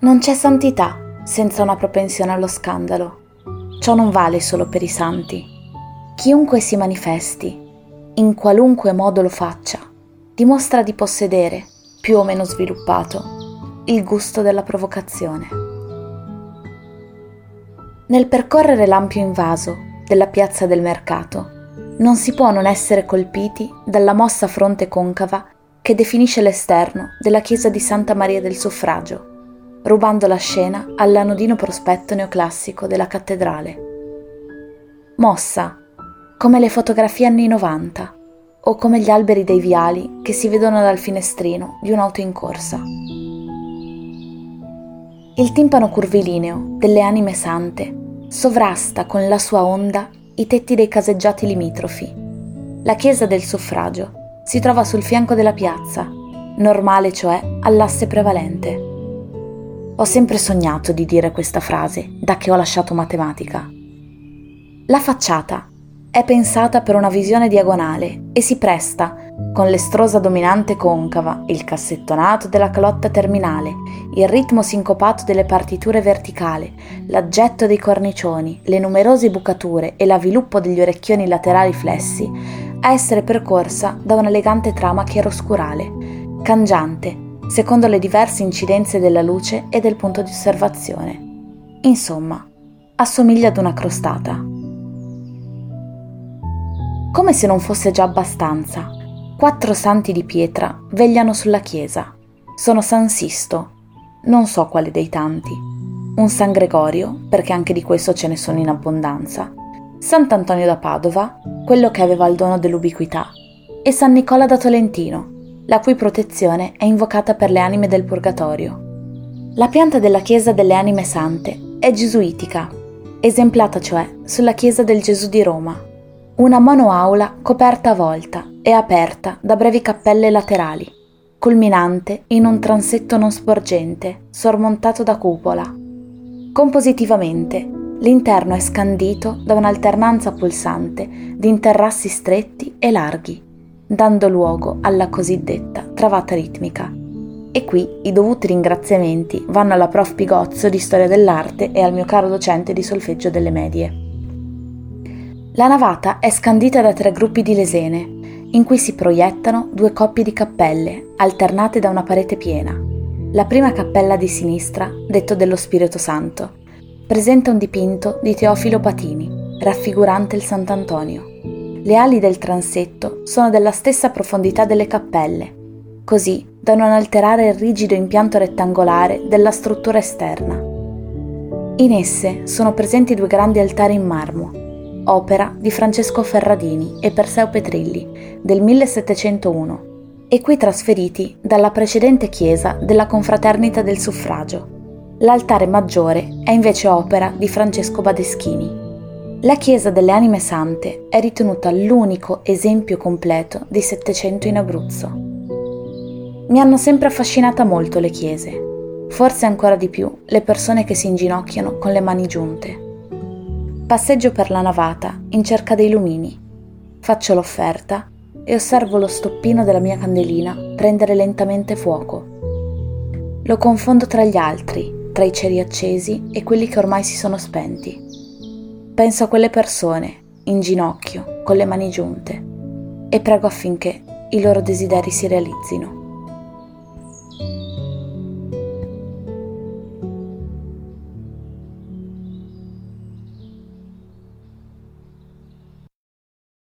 Non c'è santità senza una propensione allo scandalo. Ciò non vale solo per i santi. Chiunque si manifesti, in qualunque modo lo faccia, dimostra di possedere, più o meno sviluppato, il gusto della provocazione. Nel percorrere l'ampio invaso della piazza del mercato, non si può non essere colpiti dalla mossa fronte concava che definisce l'esterno della chiesa di Santa Maria del Suffragio, rubando la scena all'anodino prospetto neoclassico della cattedrale. Mossa, come le fotografie anni 90 o come gli alberi dei viali che si vedono dal finestrino di un'auto in corsa. Il timpano curvilineo delle anime sante sovrasta con la sua onda i tetti dei caseggiati limitrofi. La chiesa del suffragio si trova sul fianco della piazza, normale cioè all'asse prevalente. Ho sempre sognato di dire questa frase da che ho lasciato matematica. La facciata è pensata per una visione diagonale e si presta, con l'estrosa dominante concava, il cassettonato della calotta terminale, il ritmo sincopato delle partiture verticali, l'aggetto dei cornicioni, le numerose bucature e l'avviluppo degli orecchioni laterali flessi, a essere percorsa da un'elegante trama chiaroscurale, cangiante, secondo le diverse incidenze della luce e del punto di osservazione. Insomma, assomiglia ad una crostata. Come se non fosse già abbastanza, quattro santi di pietra vegliano sulla chiesa. Sono San Sisto, non so quale dei tanti, un San Gregorio, perché anche di questo ce ne sono in abbondanza, Sant'Antonio da Padova, quello che aveva il dono dell'ubiquità, e San Nicola da Tolentino, la cui protezione è invocata per le anime del purgatorio. La pianta della Chiesa delle Anime Sante è gesuitica, esemplata cioè sulla Chiesa del Gesù di Roma, una monoaula coperta a volta e aperta da brevi cappelle laterali, culminante in un transetto non sporgente, sormontato da cupola. Compositivamente, l'interno è scandito da un'alternanza pulsante di interrassi stretti e larghi, dando luogo alla cosiddetta travata ritmica. E qui i dovuti ringraziamenti vanno alla prof Pigozzo di storia dell'arte e al mio caro docente di solfeggio delle medie. La navata è scandita da tre gruppi di lesene, in cui si proiettano due coppie di cappelle, alternate da una parete piena. La prima cappella di sinistra, detto dello Spirito Santo, presenta un dipinto di Teofilo Patini, raffigurante il Sant'Antonio. Le ali del transetto sono della stessa profondità delle cappelle, così da non alterare il rigido impianto rettangolare della struttura esterna. In esse sono presenti due grandi altari in marmo, opera di Francesco Ferradini e Perseo Petrilli del 1701 e qui trasferiti dalla precedente chiesa della Confraternita del Suffragio. L'altare maggiore è invece opera di Francesco Badeschini. La Chiesa delle Anime Sante è ritenuta l'unico esempio completo di Settecento in Abruzzo. Mi hanno sempre affascinata molto le chiese, forse ancora di più le persone che si inginocchiano con le mani giunte. Passeggio per la navata in cerca dei lumini, faccio l'offerta e osservo lo stoppino della mia candelina prendere lentamente fuoco. Lo confondo tra gli altri, tra i ceri accesi e quelli che ormai si sono spenti Penso a quelle persone, in ginocchio, con le mani giunte, e prego affinché i loro desideri si realizzino.